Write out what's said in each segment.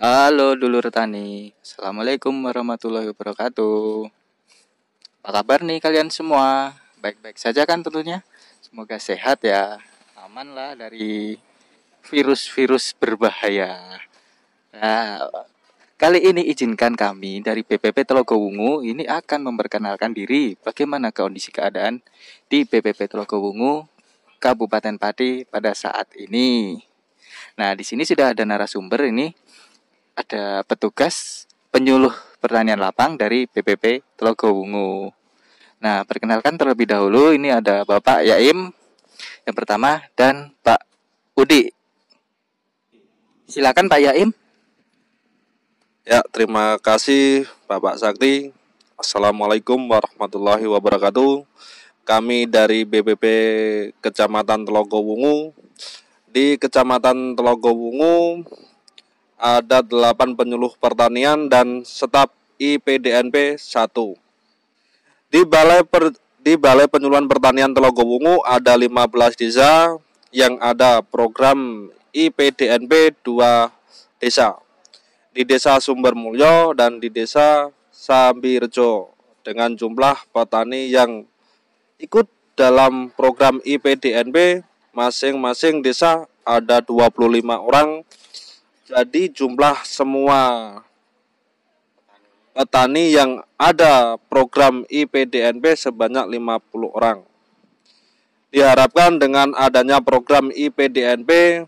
Halo dulur tani, Assalamualaikum warahmatullahi wabarakatuh Apa kabar nih kalian semua? Baik-baik saja kan tentunya? Semoga sehat ya, aman lah dari virus-virus berbahaya Nah, kali ini izinkan kami dari BPP Telogowungu ini akan memperkenalkan diri bagaimana kondisi keadaan di BPP Telogowungu Kabupaten Pati pada saat ini. Nah, di sini sudah ada narasumber ini ada petugas penyuluh pertanian lapang dari BPP Telogowungu. Nah, perkenalkan terlebih dahulu ini ada Bapak Yaim yang pertama dan Pak Udi. Silakan Pak Yaim. Ya, terima kasih Bapak Sakti. Assalamualaikum warahmatullahi wabarakatuh. Kami dari BPP Kecamatan Telogowungu. Di Kecamatan Telogowungu ada 8 penyuluh pertanian dan staf IPDNP 1. Di Balai per, di Balai Penyuluhan Pertanian Telogowungu ada 15 desa yang ada program IPDNP 2 desa. Di Desa Sumber Mulyo dan di Desa Sambirjo dengan jumlah petani yang ikut dalam program IPDNP masing-masing desa ada 25 orang jadi jumlah semua petani yang ada program IPDNP sebanyak 50 orang. Diharapkan dengan adanya program IPDNP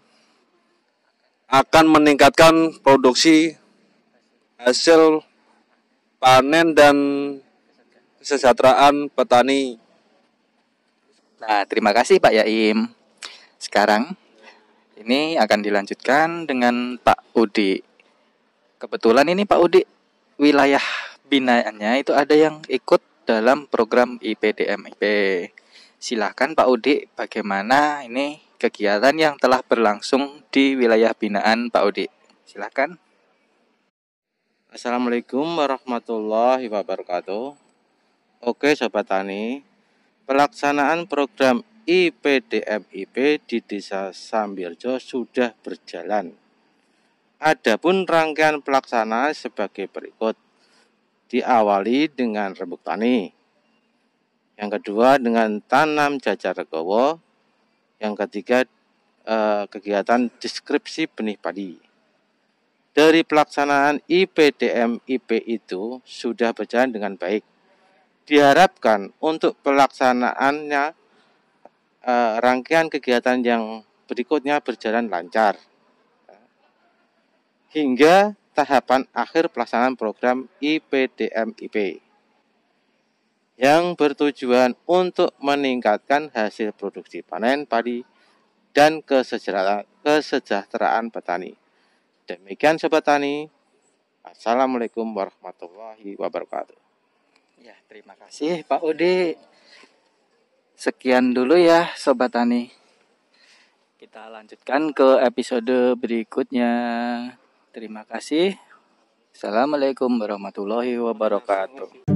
akan meningkatkan produksi hasil panen dan kesejahteraan petani. Nah, terima kasih Pak Yaim. Sekarang ini akan dilanjutkan dengan Pak Udi. Kebetulan ini Pak Udi wilayah binaannya itu ada yang ikut dalam program IPDMIP. Silahkan Pak Udi bagaimana ini kegiatan yang telah berlangsung di wilayah binaan Pak Udi. Silahkan. Assalamualaikum warahmatullahi wabarakatuh. Oke Sobat Tani, pelaksanaan program IPDMIP di Desa Sambirjo sudah berjalan. Adapun rangkaian pelaksana sebagai berikut. Diawali dengan rebuk tani. Yang kedua dengan tanam jajar regowo. Yang ketiga eh, kegiatan deskripsi benih padi. Dari pelaksanaan IPDMIP itu sudah berjalan dengan baik. Diharapkan untuk pelaksanaannya uh, rangkaian kegiatan yang berikutnya berjalan lancar hingga tahapan akhir pelaksanaan program IPDMIP yang bertujuan untuk meningkatkan hasil produksi panen padi dan kesejahteraan, kesejahteraan petani. Demikian Sobat Tani. Assalamualaikum warahmatullahi wabarakatuh. Ya, terima kasih Pak Udi. Sekian dulu ya Sobat Tani. Kita lanjutkan ke episode berikutnya. Terima kasih. Assalamualaikum warahmatullahi wabarakatuh.